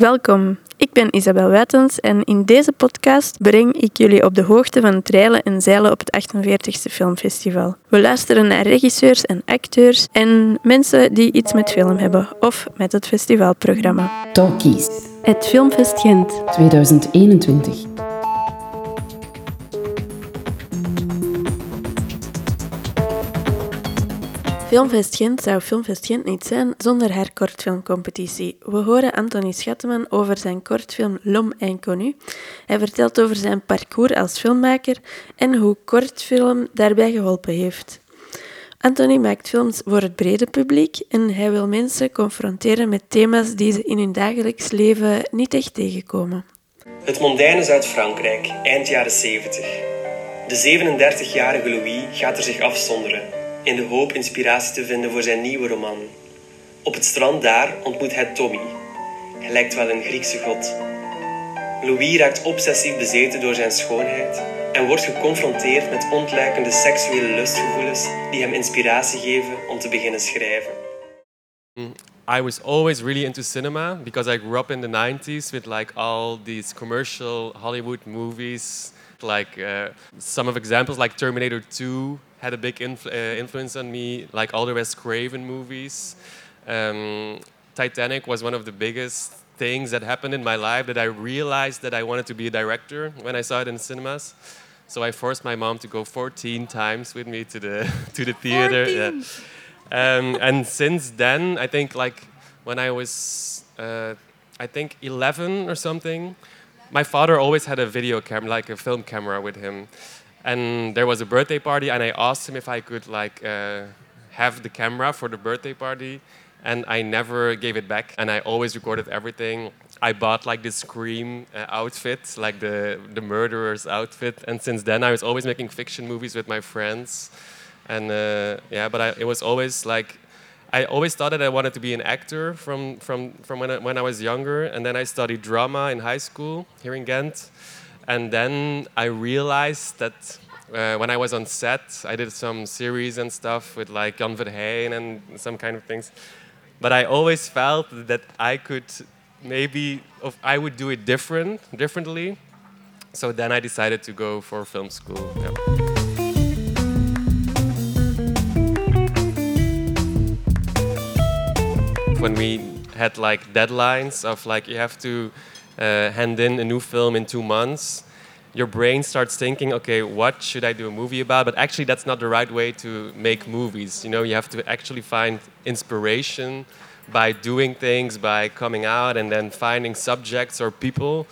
Welkom, ik ben Isabel Wettens en in deze podcast breng ik jullie op de hoogte van het reilen en zeilen op het 48e Filmfestival. We luisteren naar regisseurs en acteurs en mensen die iets met film hebben of met het festivalprogramma. Talkies Het Filmfest Gent. 2021. Filmfest Gent zou Filmfest Gent niet zijn zonder haar kortfilmcompetitie. We horen Anthony Schatteman over zijn kortfilm L'Homme Inconnu. Hij vertelt over zijn parcours als filmmaker en hoe kortfilm daarbij geholpen heeft. Anthony maakt films voor het brede publiek en hij wil mensen confronteren met thema's die ze in hun dagelijks leven niet echt tegenkomen. Het mondaine Zuid-Frankrijk, eind jaren 70. De 37-jarige Louis gaat er zich afzonderen, in de hoop inspiratie te vinden voor zijn nieuwe roman. Op het strand daar ontmoet hij Tommy. Hij lijkt wel een Griekse god. Louis raakt obsessief bezeten door zijn schoonheid en wordt geconfronteerd met ontluikende seksuele lustgevoelens die hem inspiratie geven om te beginnen schrijven. I was always really into cinema because I grew up in the 90s with like all these commercial Hollywood movies. Like uh, some of examples, like Terminator 2 had a big influ- uh, influence on me, like all the Wes Craven movies. Um, Titanic was one of the biggest things that happened in my life that I realized that I wanted to be a director when I saw it in cinemas. So I forced my mom to go 14 times with me to the to the theater. Yeah. Um, and since then, I think like when I was, uh, I think 11 or something, my father always had a video camera, like a film camera with him. And there was a birthday party, and I asked him if I could like uh, have the camera for the birthday party. And I never gave it back, and I always recorded everything. I bought like this Scream uh, outfit, like the the murderer's outfit, and since then I was always making fiction movies with my friends and uh, yeah, but I, it was always like I always thought that I wanted to be an actor from from from when I, when I was younger, and then I studied drama in high school here in Ghent, and then I realized that. Uh, when I was on set, I did some series and stuff with like Jan Verheyen and some kind of things. But I always felt that I could maybe, I would do it different, differently. So then I decided to go for film school. Yeah. when we had like deadlines of like you have to uh, hand in a new film in two months. Your brain starts thinking okay what should i do a movie about? But actually that's not the right way to make movies. You know you have to actually find inspiration by doing things by coming out and then finding subjects or people.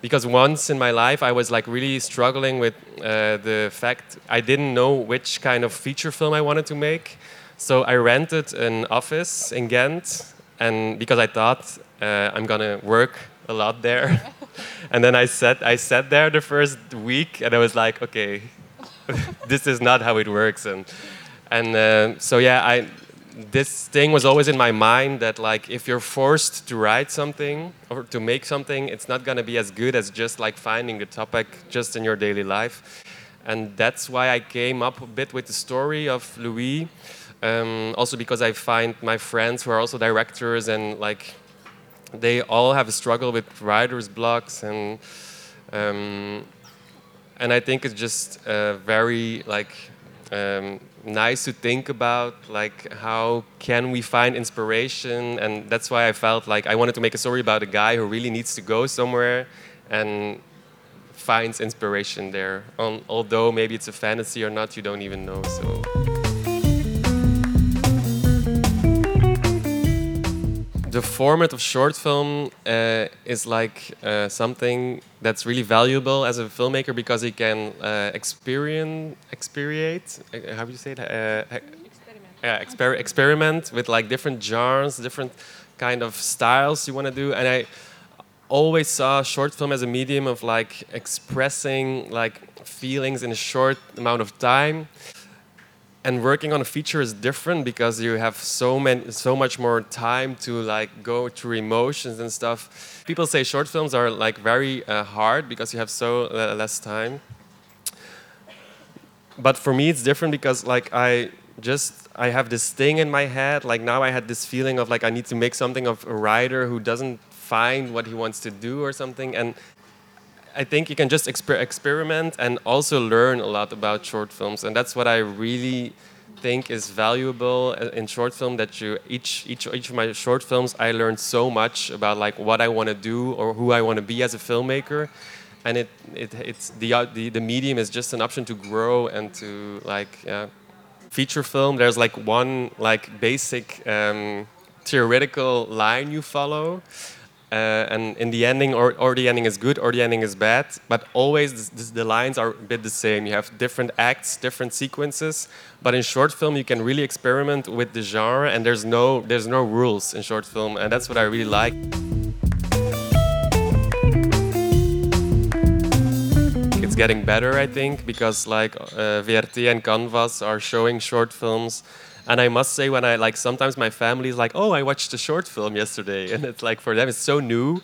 Because once in my life i was like really struggling with uh, the fact i didn't know which kind of feature film i wanted to make. So I rented an office in Ghent, and because I thought uh, I'm gonna work a lot there, and then I sat I sat there the first week, and I was like, okay, this is not how it works, and and uh, so yeah, I this thing was always in my mind that like if you're forced to write something or to make something, it's not gonna be as good as just like finding the topic just in your daily life, and that's why I came up a bit with the story of Louis. Um, also because I find my friends who are also directors and like they all have a struggle with writer's blocks and um, and I think it's just uh, very like um, nice to think about like how can we find inspiration and that's why I felt like I wanted to make a story about a guy who really needs to go somewhere and finds inspiration there. Um, although maybe it's a fantasy or not, you don't even know. So. The format of short film uh, is like uh, something that's really valuable as a filmmaker because you can uh, experience, experiate, uh, how do you say it? Uh, yeah, exper- experiment with like different genres, different kind of styles you want to do, and I always saw short film as a medium of like expressing like feelings in a short amount of time and working on a feature is different because you have so many so much more time to like go through emotions and stuff. People say short films are like very uh, hard because you have so uh, less time. But for me it's different because like i just i have this thing in my head. Like now i had this feeling of like i need to make something of a writer who doesn't find what he wants to do or something. And I think you can just exper- experiment and also learn a lot about short films, and that's what I really think is valuable in short film. That you each each each of my short films, I learned so much about like what I want to do or who I want to be as a filmmaker, and it it it's the uh, the the medium is just an option to grow and to like yeah. Feature film, there's like one like basic um, theoretical line you follow, uh, and in the ending, or, or the ending is good, or the ending is bad. But always the lines are a bit the same. You have different acts, different sequences. But in short film, you can really experiment with the genre, and there's no there's no rules in short film, and that's what I really like. It's getting better, I think, because like uh, VRT and Canvas are showing short films and I must say, when I like, sometimes my family is like, "Oh, I watched a short film yesterday," and it's like for them, it's so new.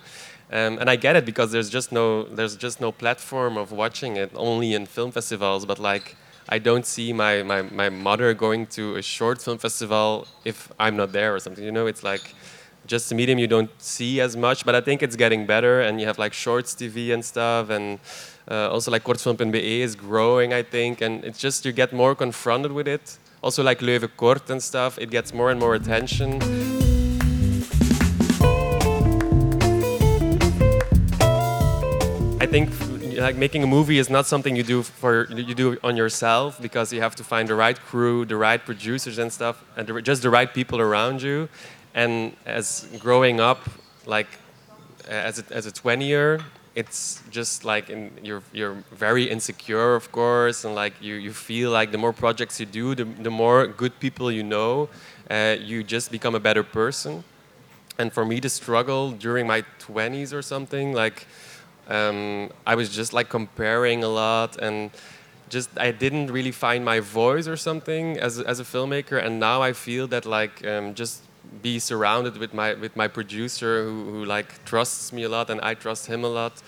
Um, and I get it because there's just no there's just no platform of watching it only in film festivals. But like, I don't see my, my, my mother going to a short film festival if I'm not there or something. You know, it's like just a medium you don't see as much. But I think it's getting better, and you have like shorts TV and stuff, and uh, also like Kortfilm.be is growing, I think, and it's just you get more confronted with it also like Leuven Kort and stuff, it gets more and more attention. I think like making a movie is not something you do for you do on yourself because you have to find the right crew, the right producers and stuff, and just the right people around you. And as growing up, like as a, as a 20 year, it's just like in, you're you're very insecure, of course, and like you you feel like the more projects you do, the the more good people you know, uh, you just become a better person. And for me, the struggle during my 20s or something, like um, I was just like comparing a lot and just I didn't really find my voice or something as as a filmmaker. And now I feel that like um, just be surrounded with my with my producer who, who like trusts me a lot and I trust him a lot.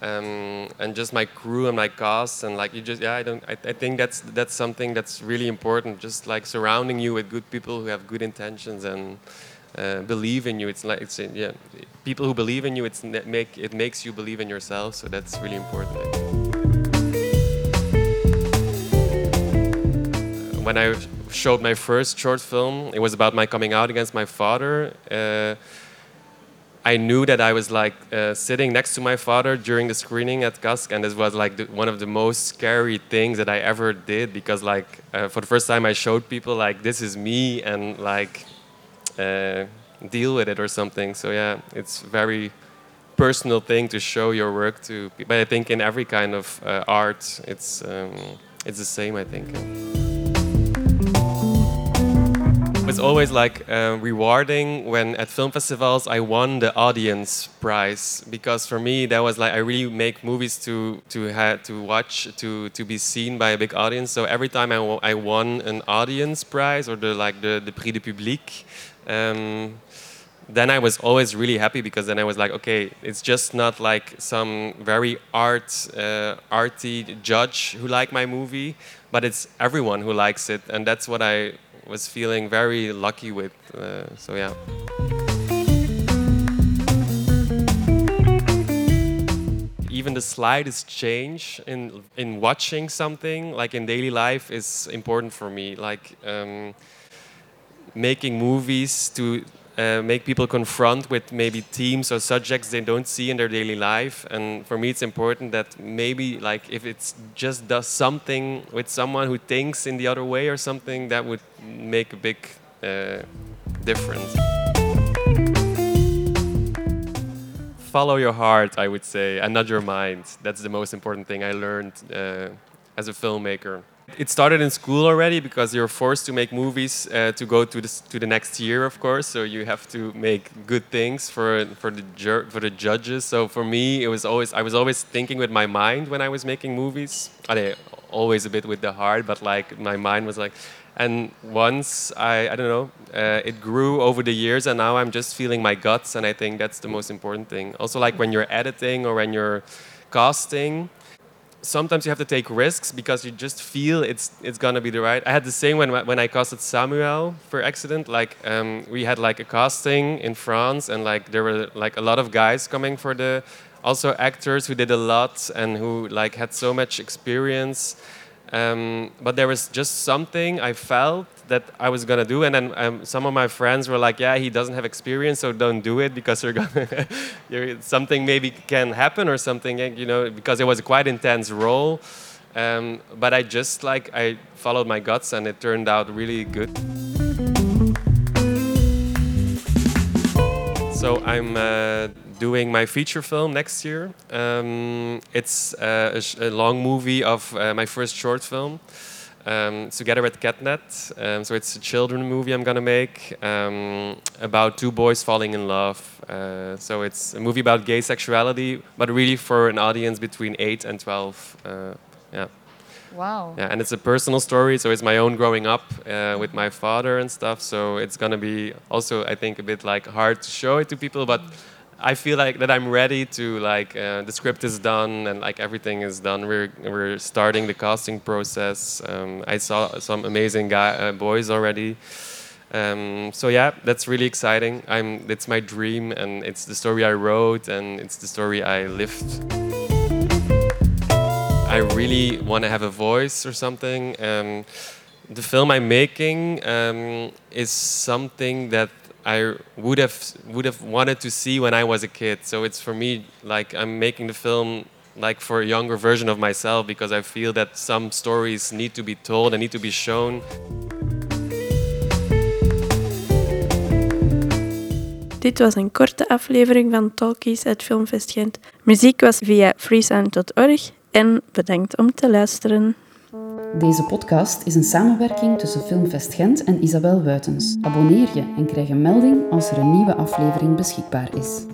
Um, and just my crew and my cast and like you just yeah I don't I, I think that's that's something that's really important just like surrounding you with good people who have good intentions and uh, believe in you it's like it's yeah people who believe in you it's make it makes you believe in yourself so that's really important when I showed my first short film. It was about my coming out against my father. Uh, I knew that I was like uh, sitting next to my father during the screening at Kask, and this was like the, one of the most scary things that I ever did because like uh, for the first time I showed people like this is me and like uh, deal with it or something. So yeah, it's very personal thing to show your work to. But I think in every kind of uh, art, it's um, it's the same. I think was always like uh, rewarding when at film festivals I won the audience prize because for me that was like I really make movies to to have to watch to to be seen by a big audience. So every time I, I won an audience prize or the like the the prix du public. Um, then I was always really happy because then I was like, okay, it's just not like some very art uh, arty judge who like my movie, but it's everyone who likes it, and that's what I was feeling very lucky with. Uh, so yeah. Even the slightest change in in watching something like in daily life is important for me. Like um, making movies to uh, make people confront with maybe themes or subjects they don't see in their daily life. And for me, it's important that maybe like if it just does something with someone who thinks in the other way or something, that would make a big uh, difference. Follow your heart, I would say, and not your mind. That's the most important thing I learned uh, as a filmmaker. It started in school already because you're forced to make movies uh, to go to the, to the next year, of course. So you have to make good things for for the for the judges. So for me, it was always I was always thinking with my mind when I was making movies. I always a bit with the heart, but like my mind was like. And once I I don't know, uh, it grew over the years, and now I'm just feeling my guts, and I think that's the most important thing. Also, like when you're editing or when you're casting sometimes you have to take risks because you just feel it's it's gonna be the right. I had the same when when I casted Samuel for Accident. Like um, we had like a casting in France, and like there were like a lot of guys coming for the also actors who did a lot and who like had so much experience. Um, but there was just something I felt that I was gonna do, and then um, some of my friends were like, "Yeah, he doesn't have experience, so don't do it because you're gonna you're, something maybe can happen or something, you know." Because it was a quite intense role, um, but I just like I followed my guts, and it turned out really good. So I'm uh, doing my feature film next year. Um, it's uh, a, a, long movie of uh, my first short film. Um, together with Ketnet. Um, so it's a children movie I'm gonna make um, about two boys falling in love. Uh, so it's a movie about gay sexuality, but really for an audience between eight and twelve. Uh, yeah. Wow. Yeah, and it's a personal story, so it's my own growing up uh, with my father and stuff. So it's gonna be also, I think, a bit like hard to show it to people, but I feel like that I'm ready to like uh, the script is done and like everything is done. We're we're starting the casting process. Um, I saw some amazing guy uh, boys already. Um, so yeah, that's really exciting. I'm it's my dream and it's the story I wrote and it's the story I lived. I really want to have a voice or something. Um, the film I'm making um, is something that I would have would have wanted to see when I was a kid. So it's for me like I'm making the film like for a younger version of myself because I feel that some stories need to be told and need to be shown. Dit was een korte aflevering van Talkies uit Filmfest Gent. Muziek was via freesound.org en bedankt om te luisteren. Deze podcast is een samenwerking tussen Filmfest Gent en Isabel Wuitens. Abonneer je en krijg een melding als er een nieuwe aflevering beschikbaar is.